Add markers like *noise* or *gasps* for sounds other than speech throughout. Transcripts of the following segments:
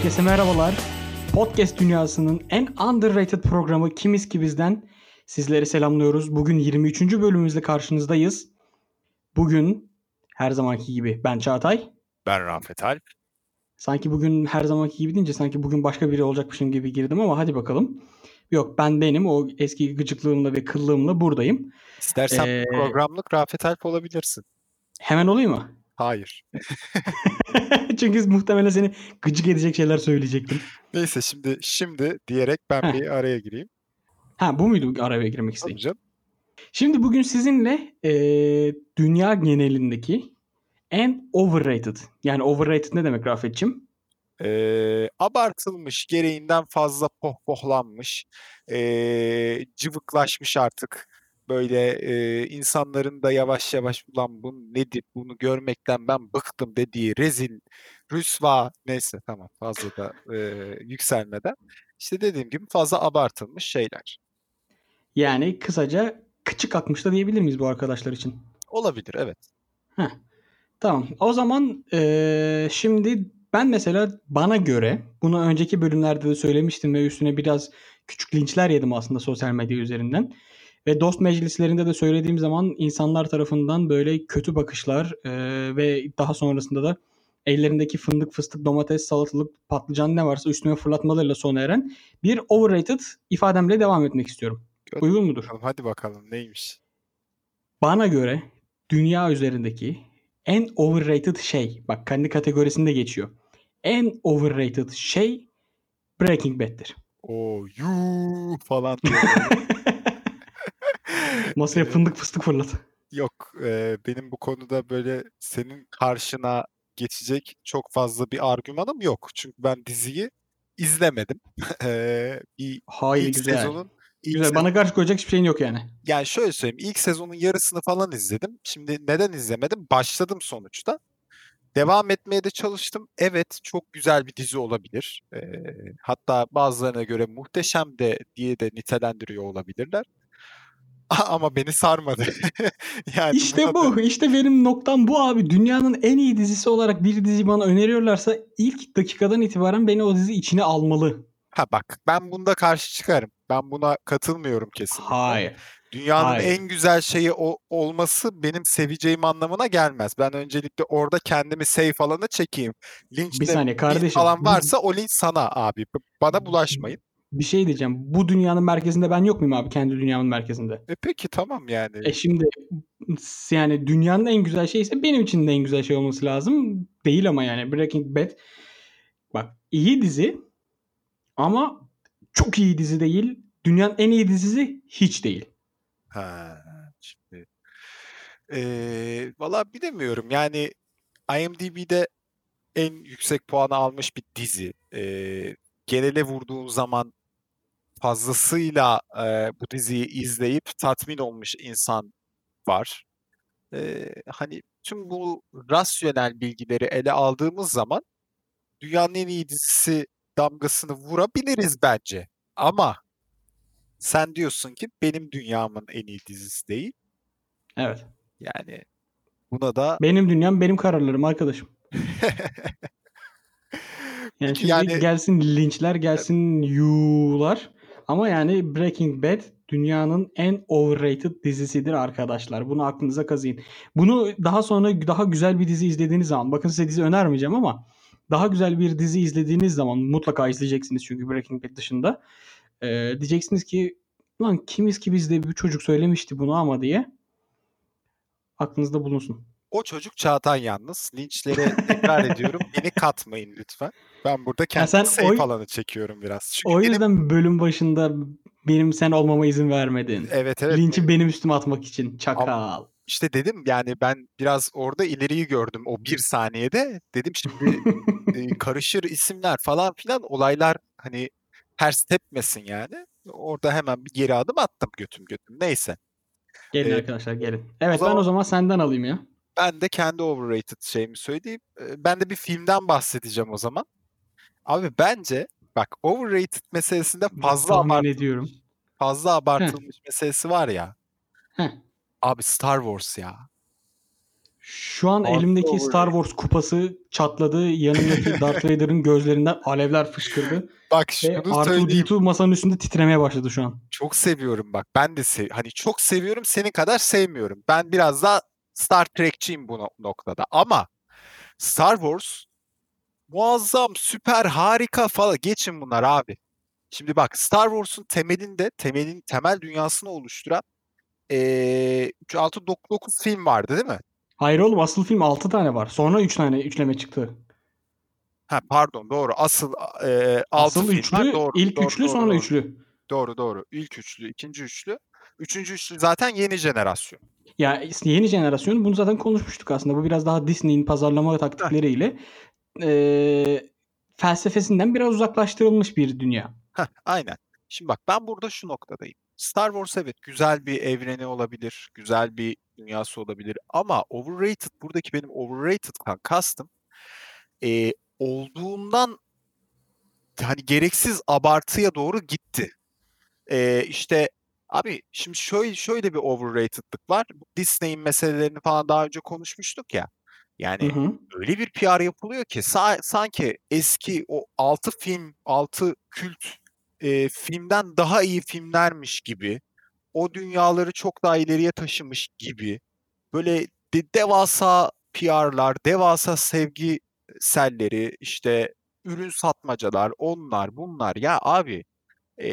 Herkese merhabalar. Podcast dünyasının en underrated programı Kimiz ki bizden sizleri selamlıyoruz. Bugün 23. bölümümüzle karşınızdayız. Bugün her zamanki gibi ben Çağatay. Ben Rafet Alp. Sanki bugün her zamanki gibi deyince sanki bugün başka biri olacakmışım gibi girdim ama hadi bakalım. Yok ben benim o eski gıcıklığımla ve kıllığımla buradayım. İstersen Ee, programlık Rafet Alp olabilirsin. Hemen olayım mı? Hayır. *laughs* *laughs* Çünkü muhtemelen seni gıcık edecek şeyler söyleyecektim. Neyse şimdi şimdi diyerek ben bir araya gireyim. Ha bu muydu araya girmek istedim? Şimdi bugün sizinle eee, dünya genelindeki en overrated yani overrated ne demek Rafet'cim? Ee, abartılmış, gereğinden fazla pohpohlanmış, ee, cıvıklaşmış artık. Böyle ee, insanların da yavaş yavaş ulan bu nedir bunu görmekten ben bıktım dediği rezil, rüsva neyse tamam fazla da ee, yükselmeden. İşte dediğim gibi fazla abartılmış şeyler. Yani kısaca kıçık akmış da diyebilir miyiz bu arkadaşlar için? Olabilir evet. Heh. Tamam. O zaman eee, şimdi ben mesela bana göre bunu önceki bölümlerde de söylemiştim ve üstüne biraz küçük linçler yedim aslında sosyal medya üzerinden. Ve dost meclislerinde de söylediğim zaman insanlar tarafından böyle kötü bakışlar eee, ve daha sonrasında da ellerindeki fındık, fıstık, domates, salatalık, patlıcan ne varsa üstüme fırlatmalarıyla sona eren bir overrated ifademle devam etmek istiyorum. Gö- Uygun mudur? Hadi bakalım neymiş? Bana göre dünya üzerindeki en overrated şey, bak kendi kategorisinde geçiyor. En overrated şey Breaking Bad'tir. O yu falan diyor. *laughs* Masaya Ee, fındık fıstık fırlat. Yok, e, benim bu konuda böyle senin karşına geçecek çok fazla bir argümanım yok. Çünkü ben diziyi izlemedim. *laughs* E, bir Hayır ilk güzel. sezonun ilk Güzel. se- Bana karşı koyacak hiçbir şeyin yok yani. yani şöyle söyleyeyim, ilk sezonun yarısını falan izledim. Şimdi neden izlemedim? Başladım sonuçta. Devam etmeye de çalıştım. Evet, çok güzel bir dizi olabilir. E, hatta bazılarına göre muhteşem de diye de nitelendiriyor olabilirler. *laughs* Ama beni sarmadı. *laughs* Yani İşte buna da- bu. İşte benim noktam bu abi. Dünyanın en iyi dizisi olarak bir dizi bana öneriyorlarsa ilk dakikadan itibaren beni o dizi içine almalı. Ha bak ben bunda karşı çıkarım. Ben buna katılmıyorum kesinlikle. Hayır. Dünyanın hayır. en güzel şeyi o, olması benim seveceğim anlamına gelmez. Ben öncelikle orada kendimi safe alana çekeyim. Linçte Bir saniye linç kardeşim. falan Bu- varsa o linç sana abi. Bana bulaşmayın. Bir şey diyeceğim. Bu dünyanın merkezinde ben yok muyum abi? Kendi dünyamın merkezinde. E peki tamam yani. E şimdi yani dünyanın en güzel şey ise benim için de en güzel şey olması lazım. Değil ama yani Breaking Bad bak iyi dizi ama çok iyi dizi değil. Dünyanın en iyi dizisi hiç değil. Ha, şimdi. Ee, valla bilemiyorum. Yani IMDb'de en yüksek puanı almış bir dizi. Ee, genele vurduğun zaman fazlasıyla e, bu diziyi izleyip tatmin olmuş insan var. Ee, hani tüm bu rasyonel bilgileri ele aldığımız zaman dünyanın en iyi dizisi damgasını vurabiliriz bence. Ama sen diyorsun ki benim dünyamın en iyi dizisi değil. Evet. Yani buna da Benim dünyam benim kararlarım arkadaşım. *laughs* Yani şimdi yani- gelsin linçler, gelsin yu'lar. Ama yani Breaking Bad dünyanın en overrated dizisidir arkadaşlar. Bunu aklınıza kazıyın. Bunu daha sonra daha güzel bir dizi izlediğiniz zaman, bakın size dizi önermeyeceğim ama daha güzel bir dizi izlediğiniz zaman mutlaka izleyeceksiniz çünkü Breaking Bad dışında. Ee, diyeceksiniz ki lan kimiz ki bizde bir çocuk söylemişti bunu ama diye. Aklınızda bulunsun. O çocuk Çağatay yalnız. Linçlere tekrar ediyorum. *laughs* Beni katmayın lütfen. Ben burada kendimi sen safe oy- alanı çekiyorum biraz. Çünkü O benim yüzden bölüm başında benim sen olmama izin vermedin. evet evet Linç'i benim üstüme atmak için. Çakal. işte dedim yani ben biraz orada ileriyi gördüm o bir saniyede. Dedim şimdi e, karışır isimler falan filan olaylar hani ters tepmesin yani. Orada hemen bir geri adım attım götüm götüm. Neyse. Gelin Ee, arkadaşlar gelin. Evet zaman- ben o zaman senden alayım ya. Ben de kendi overrated şeyimi söyleyeyim. Ben de bir filmden bahsedeceğim o zaman. Abi bence bak overrated meselesinde fazla Tahmin abart ediyorum. fazla abartılmış meselesi var ya. Heh. Abi Star Wars ya. Şu an Fazla elimdeki overrated. Star Wars kupası çatladı. Yanımdaki *laughs* Darth Vader'ın gözlerinden alevler fışkırdı. Bak Ve şunu söyleyeyim. R2-D2 masanın üstünde titremeye başladı şu an. Çok seviyorum bak. Ben de sev hani çok seviyorum senin kadar sevmiyorum. Ben biraz daha Star Trek'çiyim bu no- noktada. Ama Star Wars muazzam, süper, harika falan. Geçin bunlar abi. Şimdi bak Star Wars'un temelinde, temelin temel dünyasını oluşturan eee 3 6 9 film vardı değil mi? Hayır oğlum asıl film 6 tane var. Sonra 3 tane üçleme çıktı. Ha pardon doğru. Asıl eee 6 Asıl film üçlü, var. Doğru. ilk doğru, üçlü doğru, sonra doğru. üçlü. Doğru doğru. İlk üçlü, ikinci üçlü. Üçüncü üçlü zaten yeni jenerasyon. Ya yeni jenerasyon bunu zaten konuşmuştuk aslında. Bu biraz daha Disney'in pazarlama taktikleriyle eee, felsefesinden biraz uzaklaştırılmış bir dünya. Heh, aynen. Şimdi bak ben burada şu noktadayım. Star Wars evet güzel bir evreni olabilir, güzel bir dünyası olabilir ama overrated buradaki benim overrated'dan kastım eee, olduğundan hani gereksiz abartıya doğru gitti. Eee işte abi şimdi şöyle şöyle bir overrated'lık var. Disney'in meselelerini falan daha önce konuşmuştuk ya. Hı Yani hı. öyle bir PR yapılıyor ki sa- sanki eski o 6 film, 6 kült e, filmden daha iyi filmlermiş gibi, o dünyaları çok daha ileriye taşımış gibi böyle de- devasa PR'lar, devasa sevgi selleri, işte ürün satmacalar, onlar bunlar. Ya abi e,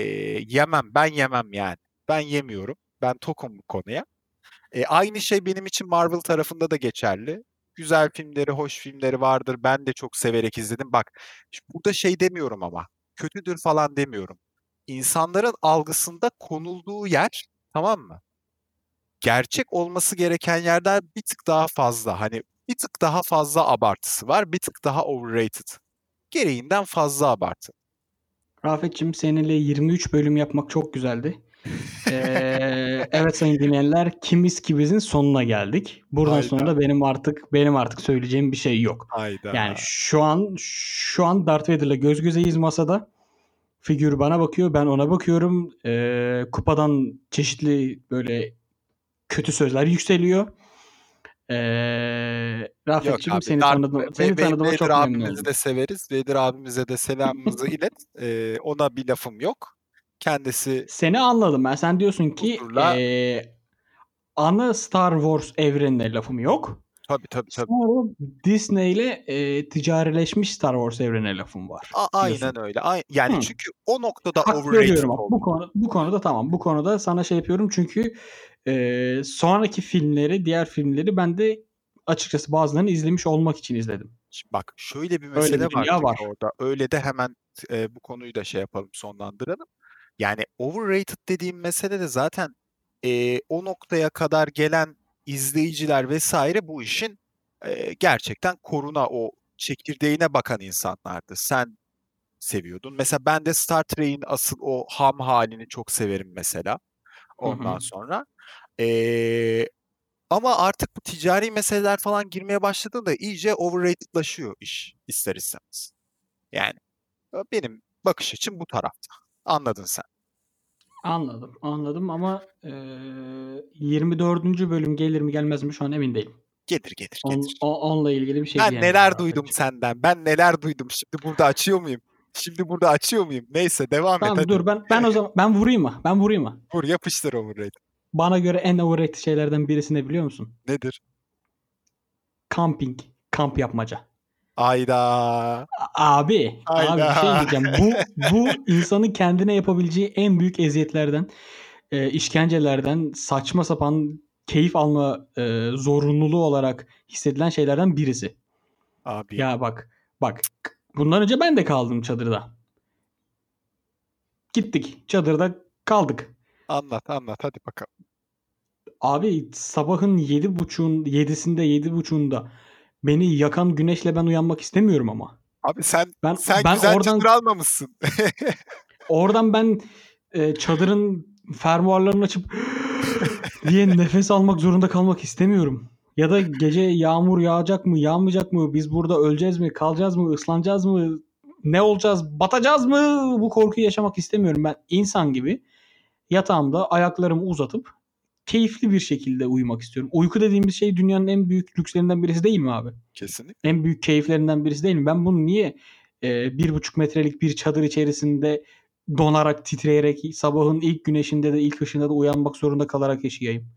yemem, ben yemem yani. Ben yemiyorum. Ben tokum bu konuya. E, aynı şey benim için Marvel tarafında da geçerli. Güzel filmleri, hoş filmleri vardır. Ben de çok severek izledim. Bak, burada şey demiyorum ama. Kötüdür falan demiyorum. İnsanların algısında konulduğu yer, tamam mı? Gerçek olması gereken yerden bir tık daha fazla. Hani bir tık daha fazla abartısı var. Bir tık daha overrated. Gereğinden fazla abartı. Rafet'cim seninle 23 bölüm yapmak çok güzeldi. Ee, evet sayın dinleyenler Kimiz Kibiz'in sonuna geldik. Buradan Hayda. sonra da benim artık benim artık söyleyeceğim bir şey yok. Hayda. Yani şu an şu an Darth Vader'la göz gözeyiz masada. Figür bana bakıyor, ben ona bakıyorum. Ee, kupadan çeşitli böyle kötü sözler yükseliyor. Ee, Rafet'cim seni Darth- tanıdım, Ve- seni tanıdığıma Vader çok memnun oldum. de severiz. Vader abimize de selamımızı ilet. Ee, ona bir lafım yok. Kendisi Seni anladım ben. Sen diyorsun ki Huzurla- ee, ana Star Wars evrenine lafım yok. tabii tabii tabii. Sonra Disney ile ee, ticarileşmiş Star Wars evrenine lafım var. A- diyorsun. aynen öyle. Ay- yani Hı. çünkü o noktada Hak overrated veriyorum oldu. bu konu bu konuda tamam. Bu konuda sana şey yapıyorum çünkü e, sonraki filmleri, diğer filmleri ben de açıkçası bazılarını izlemiş olmak için izledim. Şimdi bak şöyle bir bir mesele var, dünya çünkü var. orada. Öyle de hemen e, bu konuyu da şey yapalım, sonlandıralım. Yani overrated dediğim mesele de zaten e, o noktaya kadar gelen izleyiciler vesaire bu işin e, gerçekten koruna o çekirdeğine bakan insanlardı. Sen seviyordun. Mesela ben de Star Trek'in asıl o ham halini çok severim mesela. Ondan hı. sonra. E, ama artık bu ticari meseleler falan girmeye başladığında iyice overratedlaşıyor iş ister istemez. Yani benim bakış açım bu tarafta. Anladın sen. Anladım, anladım ama e, 24. bölüm gelir mi gelmez mi şu an emin değilim. Gelir gelir On, gelir. o- onunla ilgili bir şey Ben neler duydum senden. Ben neler duydum. Şimdi burada açıyor muyum? Şimdi burada açıyor muyum? Neyse devam et Tamam dur ben ben o zaman ben vurayım mı? Ben vurayım mı? Vur yapıştır overrated. Bana göre en overrated şeylerden birisi ne biliyor musun? Nedir? Camping, kamp yapmaca. Ayda. Abi, abi bir şey diyeceğim. Bu *laughs* bu insanın kendine yapabileceği en büyük eziyetlerden, e, işkencelerden, saçma sapan keyif alma e, zorunluluğu olarak hissedilen şeylerden birisi. Abi. Ya bak, bak. Bundan önce ben de kaldım çadırda. Gittik, çadırda kaldık. Anlat anlat hadi bakalım. Abi sabahın yedi buçuğun, yedisinde, yedi buçuğunda beni yakan güneşle ben uyanmak istemiyorum ama. Abi sen Ben sen ben güzel oradan çadır almamışsın. *laughs* Oradan ben e, çadırın fermuarlarını açıp *gasps* diye nefes almak zorunda kalmak istemiyorum. Ya da gece yağmur yağacak mı, yağmayacak mı? Biz burada öleceğiz mi, kalacağız mı, ıslanacağız mı? Ne olacağız, batacağız mı? Bu korkuyu yaşamak istemiyorum. Ben insan gibi yatağımda ayaklarımı uzatıp keyifli bir şekilde uyumak istiyorum. Uyku dediğimiz şey dünyanın en büyük lükslerinden birisi değil mi abi? Kesinlikle. En büyük keyiflerinden birisi değil mi? Ben bunu niye e, bir buçuk metrelik bir çadır içerisinde donarak, titreyerek, sabahın ilk güneşinde de ilk ışığında da uyanmak zorunda kalarak yaşayayım?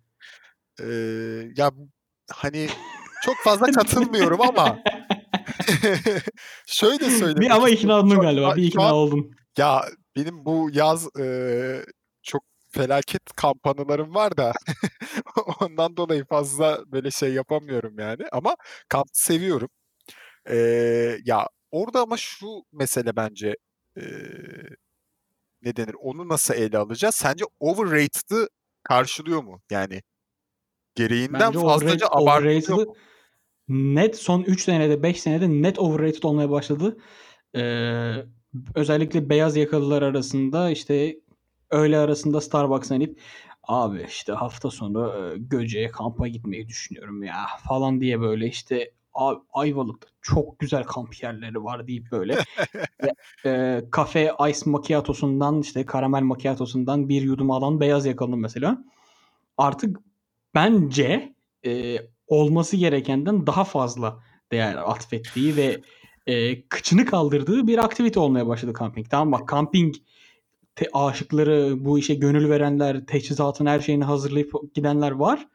Ee, ya hani çok fazla katılmıyorum ama *laughs* şöyle söyleyeyim. Bir ama ikna oldun galiba. Bir ikna oldun. Ya benim bu yaz e, felaket kampanyalarım var da *laughs* ondan dolayı fazla böyle şey yapamıyorum yani. Ama kamp seviyorum. Ee, ya orada ama şu mesele bence e, ne denir? Onu nasıl ele alacağız? Sence overrated'ı karşılıyor mu? Yani gereğinden Bence fazlaca abartılıyor mu? net son 3 senede 5 senede net overrated olmaya başladı. Ee, özellikle beyaz yakalılar arasında işte öğle arasında Starbucks'a inip abi işte hafta sonu e, Göce'ye kampa gitmeyi düşünüyorum ya falan diye böyle işte "Abi, Ayvalık'ta çok güzel kamp yerleri var deyip böyle *laughs* e, kafe ice macchiato'sundan işte karamel macchiato'sundan bir yudum alan beyaz yakalı mesela artık bence e, olması gerekenden daha fazla değer atfettiği ve e, kıçını kaldırdığı bir aktivite olmaya başladı kamping. Tamam bak kamping te- aşıkları, bu işe gönül verenler, teçhizatın her şeyini hazırlayıp gidenler var.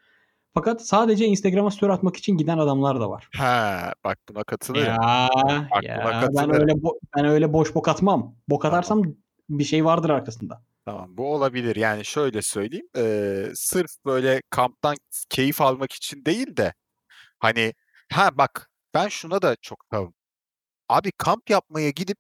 Fakat sadece Instagram'a story atmak için giden adamlar da var. Ha, bak buna katılırım. Ya, Bak ya buna ben katılırım. öyle bo- ben öyle boş bok atmam. Bok atarsam bir şey vardır arkasında. Tamam bu olabilir. Yani şöyle söyleyeyim. eee, sırf böyle kamptan keyif almak için değil de hani ha bak ben şuna da çok tamam. Abi kamp yapmaya gidip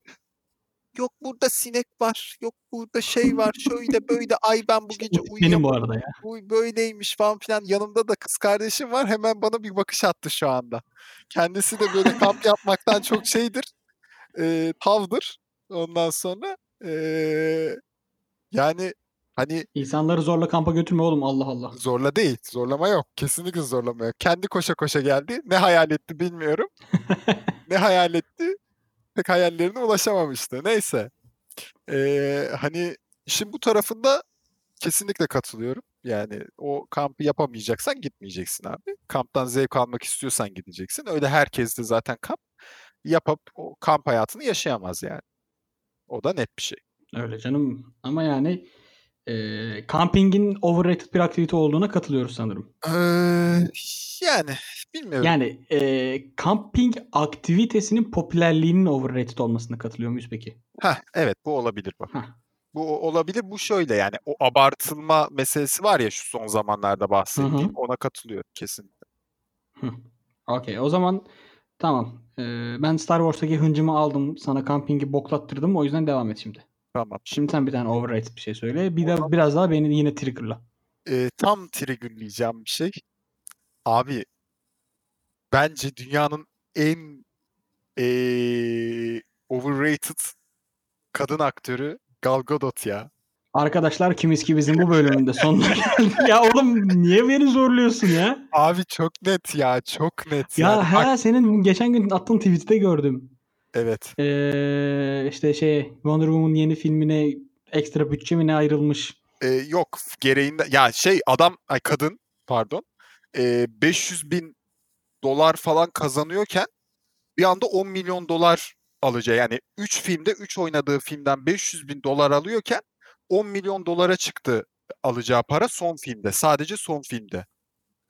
yok burada sinek var, yok burada şey var, şöyle böyle ay ben bu gece *laughs* Benim bu arada ya. bu böyleymiş falan filan. Yanımda da kız kardeşim var. Hemen bana bir bakış attı şu anda. Kendisi de böyle kamp yapmaktan çok şeydir. eee, tavdır. Ondan sonra eee, yani hani İnsanları zorla kampa götürme oğlum Allah Allah. Zorla değil. Zorlama yok. Kesinlikle zorlama yok. Kendi koşa koşa geldi. Ne hayal etti bilmiyorum. *laughs* Ne hayal etti? Pek hayallerine ulaşamamıştı. Neyse. Ee, hani işin bu tarafında kesinlikle katılıyorum. Yani o kampı yapamayacaksan gitmeyeceksin abi. Kamptan zevk almak istiyorsan gideceksin. Öyle herkes de zaten kamp yapıp o kamp hayatını yaşayamaz yani. O da net bir şey. Öyle canım. Ama yani e, kampingin overrated bir aktivite olduğuna katılıyoruz sanırım. Ee, yani bilmiyorum. Yani e, kamping aktivitesinin popülerliğinin overrated olmasına katılıyor muyuz peki? Heh, evet bu olabilir bak. Heh. Bu olabilir. Bu şöyle yani o abartılma meselesi var ya şu son zamanlarda bahsettiğim. Ona katılıyorum kesin. Okey o zaman tamam. E, ben Star Wars'taki hıncımı aldım. Sana kampingi boklattırdım. O yüzden devam et şimdi. Tamam. Şimdi sen bir tane overrated bir şey söyle. Bir de biraz daha beni yine triggerla. Ee, tam triggerlayacağım bir şey. Abi bence dünyanın en ee, overrated kadın aktörü Gal Gadot ya. Arkadaşlar kimiz ki bizim bu bölümünde sonuna geldik. ya oğlum niye beni zorluyorsun ya? Abi çok net ya. Çok net Ya yani. Bak- ha senin geçen gün attığın tweet'te gördüm. Evet. Ee, işte şey Wonder Woman yeni filmine ekstra bütçe mi ne ayrılmış? Ee, yok gereğinde ya şey adam ay kadın pardon ee, 500 bin dolar falan kazanıyorken bir anda 10 milyon dolar alacağı yani 3 filmde 3 oynadığı filmden 500 bin dolar alıyorken 10 milyon dolara çıktı alacağı para son filmde sadece son filmde.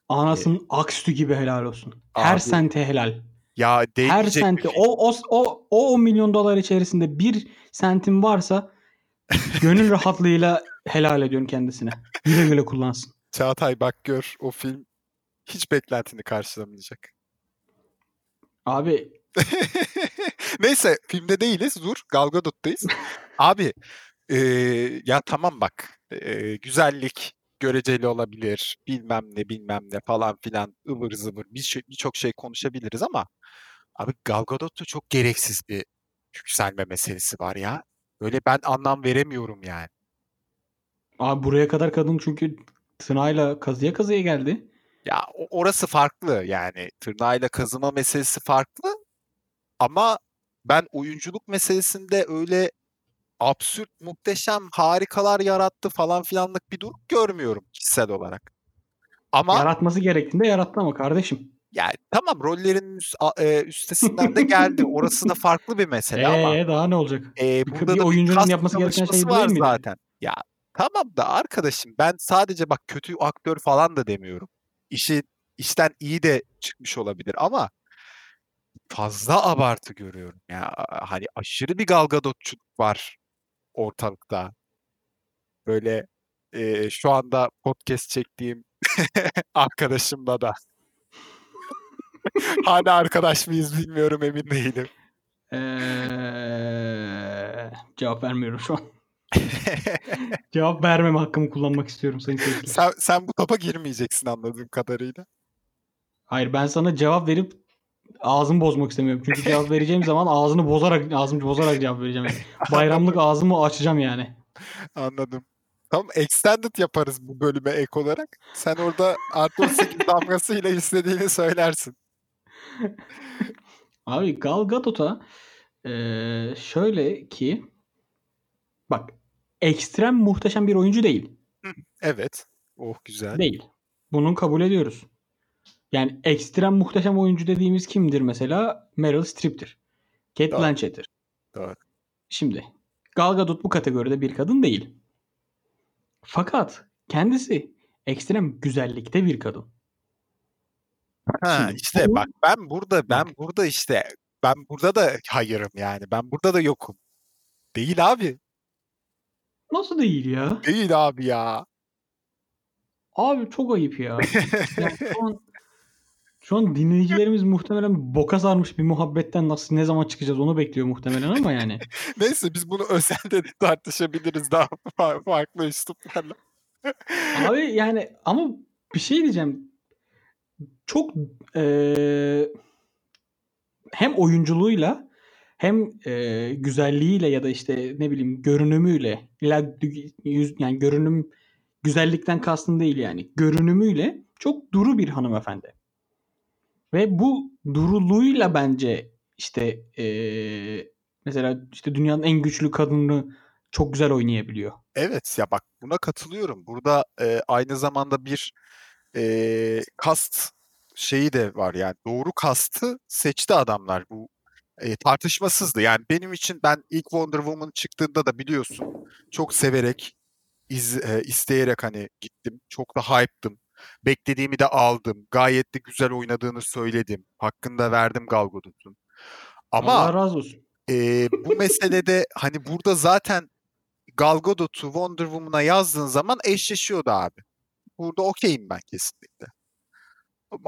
Anasının aksütü gibi helal olsun. Her Abi, sente helal. Ya Her sente şey. o, o, o, o 10 milyon dolar içerisinde bir sentin varsa *laughs* gönül rahatlığıyla helal ediyorum kendisine. Güle güle kullansın. Çağatay bak gör o film hiç beklentini karşılamayacak. Abi *laughs* Neyse filmde değiliz. Dur Gal Gadot'tayız. Abi eee, ya tamam bak eee, güzellik göreceli olabilir. Bilmem ne bilmem ne falan filan ıvır zıvır bir şey- birçok şey konuşabiliriz ama abi Gal Gadot'ta çok gereksiz bir yükselme meselesi var ya. Böyle ben anlam veremiyorum yani. Abi buraya kadar kadın çünkü tırnağıyla kazıya kazıya geldi. Ya orası farklı yani tırnağıyla kazıma meselesi farklı ama ben oyunculuk meselesinde öyle absürt, muhteşem, harikalar yarattı falan filanlık bir durum görmüyorum kişisel olarak. Ama Yaratması gerektiğinde yarattı ama kardeşim. yani tamam rollerin üst, e, üstesinden de geldi. Orası da farklı bir mesele ama Eee daha ne olacak? e, burada bir da oyuncunun yapması gereken şey çalışması değil var miydi? zaten. Ya tamam da arkadaşım ben sadece bak kötü aktör falan da demiyorum. İşi işten iyi de çıkmış olabilir ama fazla abartı görüyorum. Ya hani aşırı bir Gal Gadotçuluk var ortalıkta. Böyle e, şu anda podcast çektiğim *laughs* arkadaşımla da. *laughs* Hala arkadaş mıyız bilmiyorum emin değilim. Eee cevap vermiyorum şu an. *laughs* Cevap vermeme hakkımı kullanmak istiyorum sayın seyirciler. sen, sen bu topa girmeyeceksin anladığım kadarıyla. Hayır ben sana cevap verip ağzımı bozmak istemiyorum. Çünkü cevap vereceğim zaman ağzını bozarak ağzımı bozarak cevap vereceğim. Yani. Bayramlık ağzımı açacağım yani. Anladım. Tamam extended yaparız bu bölüme ek olarak. Sen orada artı 18 *laughs* damgasıyla istediğini söylersin. Abi Gal Gadot'a eee, şöyle ki bak ekstrem muhteşem bir oyuncu değil. Evet. Oh güzel. Değil. Bunun kabul ediyoruz. Yani ekstrem muhteşem oyuncu dediğimiz kimdir mesela? Meryl Streep'tir. Kate Doğru. Blanchett'tir. Doğru. Şimdi Gal Gadot bu kategoride bir kadın değil. Fakat kendisi ekstrem güzellikte bir kadın. Ha Şimdi işte bu- bak ben burada ben burada işte ben burada da hayırım yani. Ben burada da yokum. Değil abi. Nasıl değil ya? Değil abi ya. Abi çok ayıp ya. *laughs* Yani şu an şu an dinleyicilerimiz muhtemelen boka sarmış bir muhabbetten nasıl ne zaman çıkacağız onu bekliyor muhtemelen ama yani. *laughs* Neyse biz bunu özelde de tartışabiliriz daha fa- farklı üsluplarla. *laughs* Abi yani ama bir şey diyeceğim. Çok eee, hem oyunculuğuyla hem eee, güzelliğiyle ya da işte ne bileyim görünümüyle yani görünüm güzellikten kastım değil yani görünümüyle çok duru bir hanımefendi. Ve bu duruluğuyla bence işte eee, mesela işte dünyanın en güçlü kadını çok güzel oynayabiliyor. Evet ya bak buna katılıyorum. Burada e, aynı zamanda bir e, kast şeyi de var yani doğru kastı seçti adamlar. Bu e, tartışmasızdı. Yani benim için ben ilk Wonder Woman çıktığında da biliyorsun çok severek iz, e, isteyerek hani gittim. Çok da hype'tım. Beklediğimi de aldım. Gayet de güzel oynadığını söyledim. Hakkında verdim Gal Gadot'un. Ama Allah razı olsun. e, bu meselede hani burada zaten Gal Gadot'u Wonder Woman'a yazdığın zaman eşleşiyordu abi. Burada okeyim ben kesinlikle.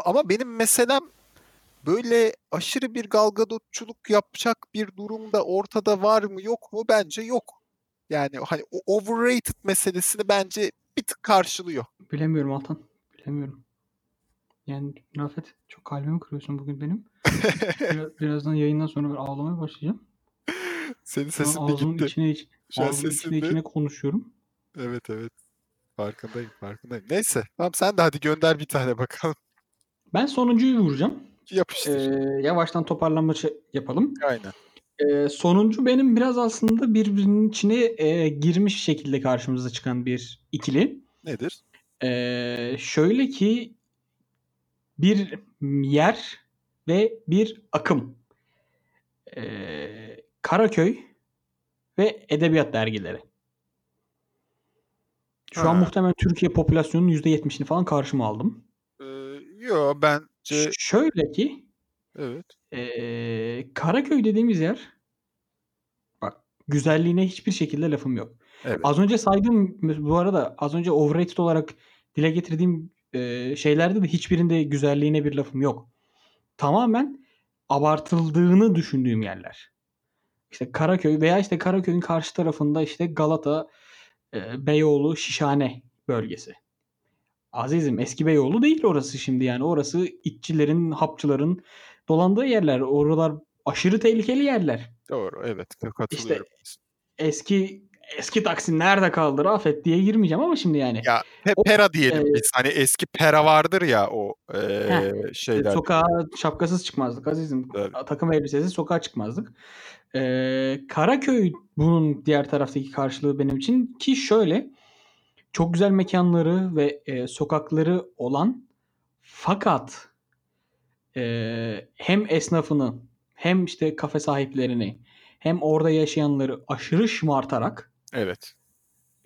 Ama benim meselem böyle aşırı bir Gal Gadot'çuluk yapacak bir durumda ortada var mı yok mu? Bence yok. Yani hani o overrated meselesini bence bir tık karşılıyor. Bilemiyorum Altan. Bilemiyorum. Yani Rafet çok kalbimi kırıyorsun bugün benim. *laughs* Biraz- birazdan yayından sonra ben ağlamaya başlayacağım. Senin sesin de gitti. içine, iç, Şu an ağzımın sesin içine de- içine konuşuyorum. Evet evet. Farkındayım farkındayım. Neyse tamam sen de hadi gönder bir tane bakalım. Ben sonuncuyu vuracağım. Yapıştır. Ee, yavaştan toparlanma yapalım. Aynen. Ee, sonuncu benim biraz aslında birbirinin içine e, girmiş şekilde karşımıza çıkan bir ikili. Nedir? Ee, şöyle ki bir yer ve bir akım. Ee, Karaköy ve Edebiyat dergileri. Şu an Ha. muhtemelen Türkiye popülasyonunun %70'ini falan karşıma aldım. Ee, yo bence Şöyle ki evet. ee, Karaköy dediğimiz yer bak güzelliğine hiçbir şekilde lafım yok. Evet. Az önce saydığım bu arada az önce overrated olarak dile getirdiğim e, şeylerde de hiçbirinde güzelliğine bir lafım yok. Tamamen abartıldığını düşündüğüm yerler. İşte Karaköy veya işte Karaköy'ün karşı tarafında işte Galata, e, Beyoğlu, Şişhane bölgesi. Azizim eski Beyoğlu değil orası şimdi yani. Orası itçilerin, hapçıların dolandığı yerler. Oralar aşırı tehlikeli yerler. Doğru evet katılıyorum. Eski eski Taksim nerede kaldı Rafet diye girmeyeceğim ama şimdi yani. Ya pe- O- pera diyelim e, biz. Hani eski pera vardır ya o e, Heh, şeyler. Sokağa şapkasız çıkmazdık azizim. Evet. Takım elbisesiz sokağa çıkmazdık. Ee, Karaköy bunun diğer taraftaki karşılığı benim için ki şöyle çok güzel mekanları ve e, sokakları olan fakat e, hem esnafını hem işte kafe sahiplerini hem orada yaşayanları aşırı şımartarak Evet.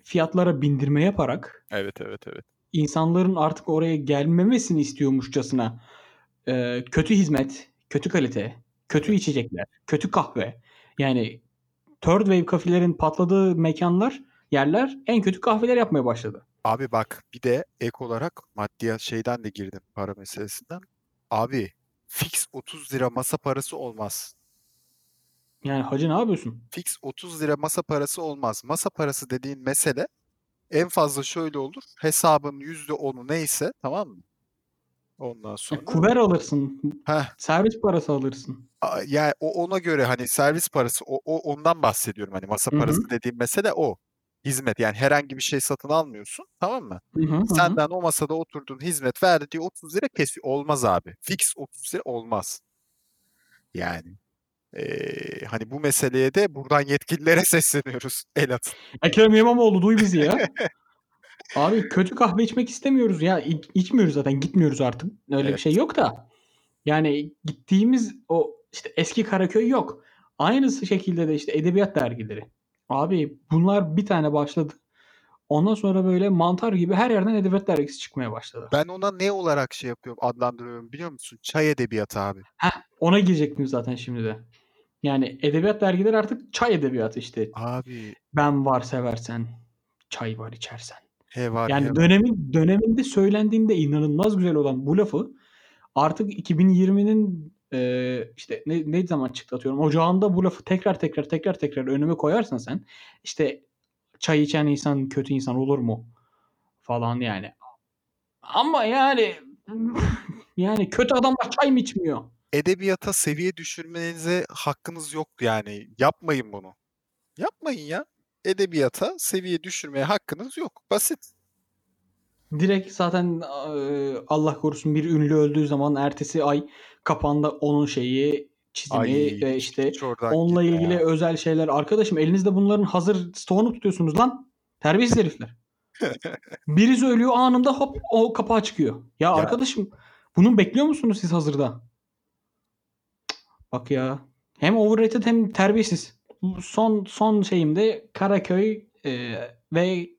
fiyatlara bindirme yaparak Evet evet evet. insanların artık oraya gelmemesini istiyormuşçasına e, kötü hizmet, kötü kalite, kötü içecekler, kötü kahve. Yani third wave kafelerin patladığı mekanlar, yerler en kötü kahveler yapmaya başladı. Abi bak bir de ek olarak maddiyat şeyden de girdim para meselesinden. Abi fix 30 lira masa parası olmaz. Yani hacı ne yapıyorsun? Fix 30 lira masa parası olmaz. Masa parası dediğin mesele en fazla şöyle olur. Hesabın %10'u neyse tamam mı? Ondan Ya, sonra kuver alırsın, Heh, servis parası alırsın. yani o ona göre hani servis parası o, o ondan bahsediyorum hani masa parası dediğim mesele o. Hizmet yani herhangi bir şey satın almıyorsun tamam mı? Hı hı, hı hı. Senden o masada oturduğun hizmet verdi diye 30 lira kesiyor. Olmaz abi. Fix 30 lira olmaz. Yani eee, hani bu meseleye de buradan yetkililere *laughs* sesleniyoruz. El atın. Ekrem İmamoğlu duy bizi ya. *laughs* Abi kötü kahve içmek istemiyoruz ya. İ- içmiyoruz zaten. Gitmiyoruz artık. Öyle bir Evet. şey yok da. Yani gittiğimiz o işte eski Karaköy yok. Aynısı şekilde de işte edebiyat dergileri. Abi bunlar bir tane başladı. Ondan sonra böyle mantar gibi her yerden edebiyat dergisi çıkmaya başladı. Ben ona ne olarak şey yapıyorum, adlandırıyorum biliyor musun? Çay edebiyatı abi. Heh, ona girecektim zaten şimdi de. Yani edebiyat dergileri artık çay edebiyatı işte. Abi Ben var seversen, çay var içersen. he var he Yani var. dönemin döneminde söylendiğinde inanılmaz güzel olan bu lafı artık 2020'nin e, işte ne, ne zaman çıktı atıyorum ocağında bu lafı tekrar tekrar tekrar tekrar önüme koyarsan sen işte çay içen insan kötü insan olur mu falan yani. Ama yani *laughs* yani kötü adamlar çay mı içmiyor? Edebiyata seviye düşürmenize hakkınız yok yani. Yapmayın bunu. Yapmayın ya. Edebiyata seviye düşürmeye hakkınız yok. Basit. Direkt zaten Allah korusun bir ünlü öldüğü zaman ertesi ay kapanda onun şeyi çizimi Ay ve işte onunla ilgili ya. özel şeyler. Arkadaşım elinizde bunların hazır stoğunu tutuyorsunuz lan. Terbiyesiz herifler. *laughs* Birisi ölüyor anında hop o kapağı çıkıyor. Ya, Ya. arkadaşım bunun bekliyor musunuz siz hazırda? Bak ya. Hem overrated hem terbiyesiz. Son son şeyimde Karaköy e, ve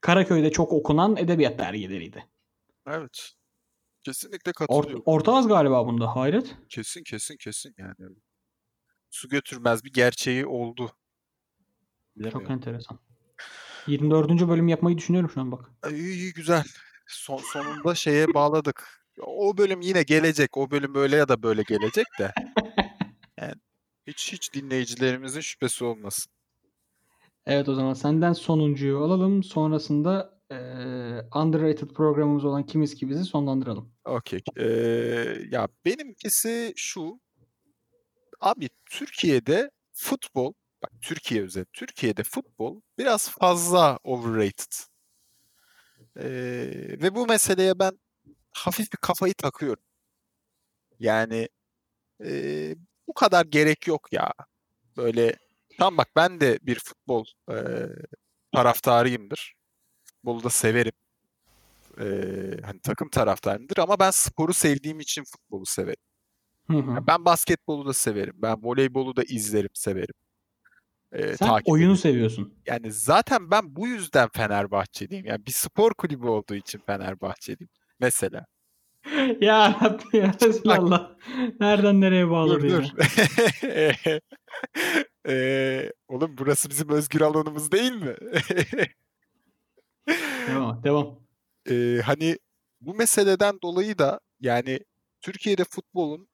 Karaköy'de çok okunan edebiyat dergileriydi. Evet. Kesinlikle Or- katılıyorum. orta az galiba bunda. Hayret. Kesin kesin kesin yani. Su götürmez bir gerçeği oldu. Çok enteresan. 24. bölüm yapmayı düşünüyorum şu an bak. İyi, iyi güzel. Son, sonunda şeye bağladık. O bölüm yine gelecek. O bölüm böyle ya da böyle gelecek de. *laughs* Hiç hiç dinleyicilerimizin şüphesi olmasın. Evet o zaman senden sonuncuyu alalım. Sonrasında eee, underrated programımız olan Kimiz ki bizi sonlandıralım. Okey. Ee, ya benimkisi şu. Abi Türkiye'de futbol, bak Türkiye özel, Türkiye'de futbol biraz fazla overrated. Ee, ve bu meseleye ben hafif bir kafayı takıyorum. Yani ee, bu kadar gerek yok ya. Böyle tam bak ben de bir futbol ee, taraftarıyımdır. Futbolu da severim. Ee, hani takım taraftarıyımdır ama ben sporu sevdiğim için futbolu severim. Hı hı. Ya Ben basketbolu da severim. Ben voleybolu da izlerim, severim. Ee, Sen takip oyunu ederim. seviyorsun. Yani zaten ben bu yüzden Fenerbahçeliyim. Yani bir spor kulübü olduğu için Fenerbahçeliyim. Mesela. *laughs* ya Rabbi ya Resulallah. Nereden nereye Dur bağladı ya? dur. *laughs* Ee, oğlum burası bizim özgür alanımız değil mi? *laughs* Devam, devam. Ee, hani bu meseleden dolayı da yani Türkiye'de futbolun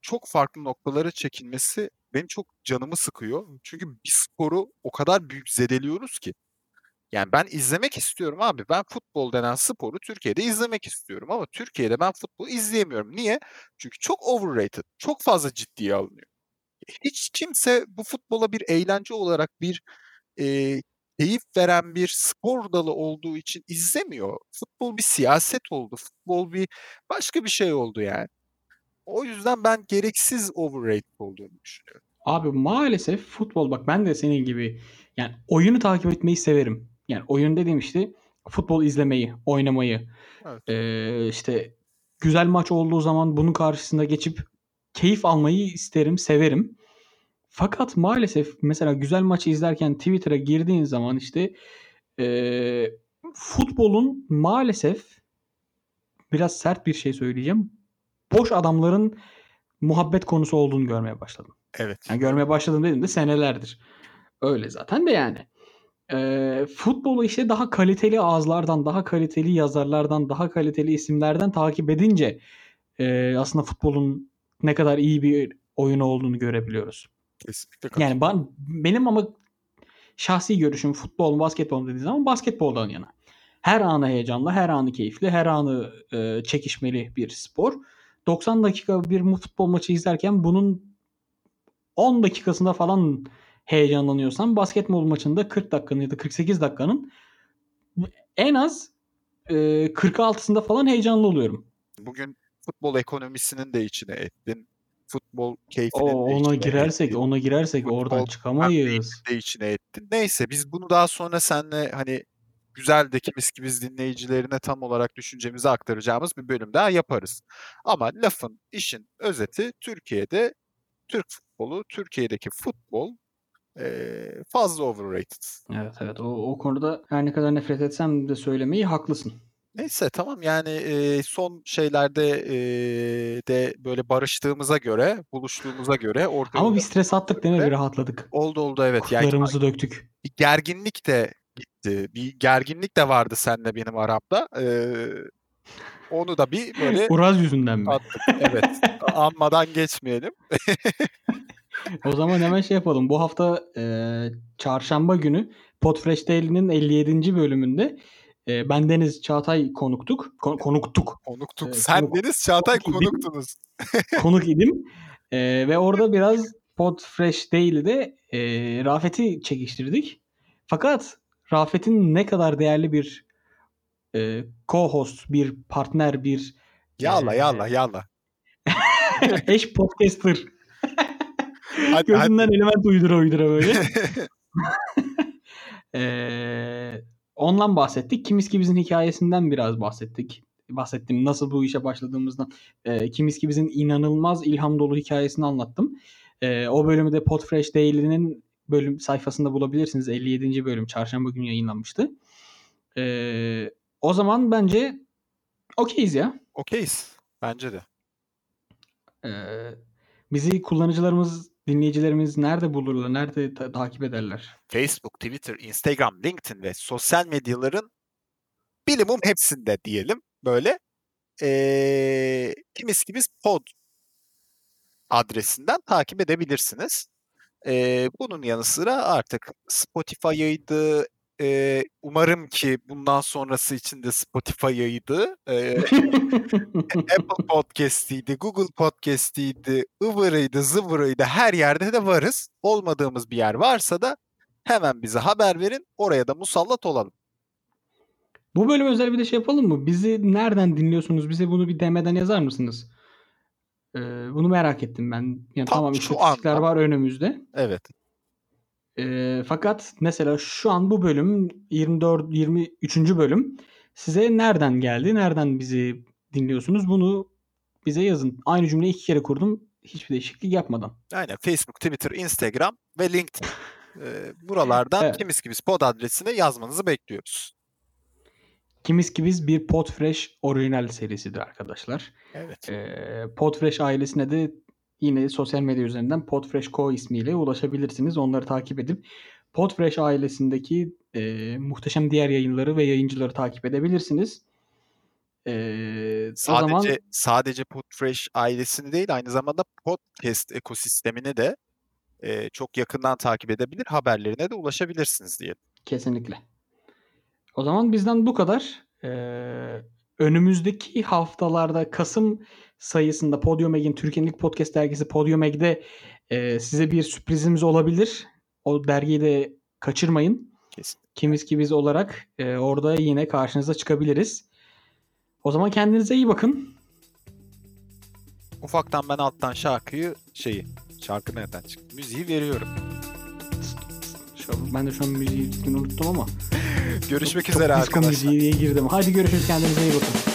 çok farklı noktalara çekilmesi benim çok canımı sıkıyor. Çünkü bir sporu o kadar büyük zedeliyoruz ki. Yani ben izlemek istiyorum abi. Ben futbol denen sporu Türkiye'de izlemek istiyorum ama Türkiye'de ben futbol izleyemiyorum. Niye? Çünkü çok overrated. Çok fazla ciddiye alınıyor. Hiç kimse bu futbola bir eğlence olarak bir e, keyif veren bir spor dalı olduğu için izlemiyor. Futbol bir siyaset oldu. Futbol bir başka bir şey oldu yani. O yüzden ben gereksiz overrated olduğunu düşünüyorum. Abi maalesef futbol bak ben de senin gibi yani oyunu takip etmeyi severim. Yani oyun dediğim işte futbol izlemeyi, oynamayı, Evet. e, işte güzel maç olduğu zaman bunun karşısında geçip keyif almayı isterim, severim. Fakat maalesef mesela güzel maçı izlerken Twitter'a girdiğin zaman işte e, futbolun maalesef biraz sert bir şey söyleyeceğim. Boş adamların muhabbet konusu olduğunu görmeye başladım. Evet. Yani görmeye başladım dedim de senelerdir. Öyle zaten de yani. Ee, futbolu işte daha kaliteli ağızlardan, daha kaliteli yazarlardan, daha kaliteli isimlerden takip edince e, aslında futbolun ne kadar iyi bir oyun olduğunu görebiliyoruz. Kesinlikle Yani ben, benim ama şahsi görüşüm futbol basketbol mu dediği zaman basketboldan yana. Her anı heyecanlı, her anı keyifli, her anı e, çekişmeli bir spor. 90 dakika bir futbol maçı izlerken bunun 10 dakikasında falan heyecanlanıyorsam basketbol maçında 40 dakikanın ya da 48 dakikanın en az e, 46'sında falan heyecanlı oluyorum. Bugün futbol ekonomisinin de içine ettin. Futbol keyfinin O, de ona içine girersek, ettin. ona girersek Futbol oradan çıkamayız. de içine ettin. Neyse biz bunu daha sonra seninle hani güzel de kimiz kimiz dinleyicilerine tam olarak düşüncemizi aktaracağımız bir bölüm daha yaparız. Ama lafın, işin özeti Türkiye'de Türk futbolu, Türkiye'deki futbol fazla overrated. Evet evet o, o konuda her ne kadar nefret etsem de söylemeyi haklısın. Neyse tamam yani eee, son şeylerde eee, de böyle barıştığımıza göre, buluştuğumuza göre orada Ama bir stres attık değil mi? Bir rahatladık. oldu oldu evet. Yani Kurtlarımızı döktük. bir gerginlik de gitti. Bir gerginlik de vardı seninle benim aramda. Eee, onu da bir böyle *laughs* Uraz yüzünden mi? attık. Evet. *laughs* Anmadan geçmeyelim. *laughs* O zaman hemen şey yapalım. Bu hafta e, çarşamba günü Podfresh Daily'nin 57. bölümünde e, ben Deniz Çağatay konuktuk. Kon- konuktuk. Konuktuk. Evet, Sen konuk- Deniz Çağatay konuk konuktunuz. *laughs* konuk idim. E, ve orada biraz Podfresh Daily'de e, Rafet'i çekiştirdik. Fakat Rafet'in ne kadar değerli bir e, co-host, bir partner, bir Yalla e, yalla yalla. *laughs* eş podcaster gözünden element uydura uydura böyle. *laughs* Ee, ondan bahsettik. Kimiski bizim hikayesinden biraz bahsettik. Bahsettim nasıl bu işe başladığımızdan. Ee, Kimiski bizim inanılmaz ilham dolu hikayesini anlattım. Ee, o bölümü de Podfresh Daily'nin bölüm sayfasında bulabilirsiniz. 57. bölüm çarşamba günü yayınlanmıştı. Ee, o zaman bence okeyiz ya. Okeyiz. Bence de. Ee, bizi kullanıcılarımız, dinleyicilerimiz nerede bulurlar, nerede ta- takip ederler? Facebook, Twitter, Instagram, LinkedIn ve sosyal medyaların bilimum hepsinde diyelim. Böyle ee, kimiz kimiz pod adresinden takip edebilirsiniz. Ee, bunun yanı sıra artık Spotify'ıydı. Ee, umarım ki bundan sonrası için de Spotify'ıydı. Ee, *laughs* Apple Podcast'iydi, Google Podcast'iydi, ıvırıydı, zıvırıydı her yerde de varız. Olmadığımız bir yer varsa da hemen bize haber verin. Oraya da musallat olalım. Bu bölüm özel bir de şey yapalım mı? Bizi nereden dinliyorsunuz? Bize bunu bir demeden yazar mısınız? Ee, bunu merak ettim ben. Yani Tam tamam şu istatistikler var önümüzde. Evet. Ee, fakat mesela şu an bu bölüm 24 23. bölüm size nereden geldi? Nereden bizi dinliyorsunuz? Bunu bize yazın. Aynı cümleyi iki kere kurdum. Hiçbir değişiklik yapmadan. Aynen. Facebook, Twitter, Instagram ve LinkedIn. Ee, buralardan Evet. kimiz kimiz pod adresine yazmanızı bekliyoruz. Kimiz ki biz bir Podfresh orijinal serisidir arkadaşlar. Evet. Ee, Podfresh ailesine de yine sosyal medya üzerinden Podfresh Co ismiyle ulaşabilirsiniz. Onları takip edip Podfresh ailesindeki e, muhteşem diğer yayınları ve yayıncıları takip edebilirsiniz. Ee, Sadece zaman sadece Podfresh ailesini değil aynı zamanda podcast ekosistemini de e, çok yakından takip edebilir, haberlerine de ulaşabilirsiniz diye. kesinlikle. O zaman bizden bu kadar. Ee, önümüzdeki haftalarda Kasım sayısında Podium Eg'in Türkiye'nin ilk podcast dergisi Podium Eg'de e, size bir sürprizimiz olabilir. O dergiyi de kaçırmayın. Kesin. Kimiz ki biz olarak e, orada yine karşınıza çıkabiliriz. O zaman kendinize iyi bakın. Ufaktan ben alttan şarkıyı şeyi, şarkı nereden çıktı? Müziği veriyorum. Ben de şu an müziği unuttum ama. *laughs* Görüşmek üzere arkadaşlar. müziği diye girdim. Hadi görüşürüz kendinize iyi bakın.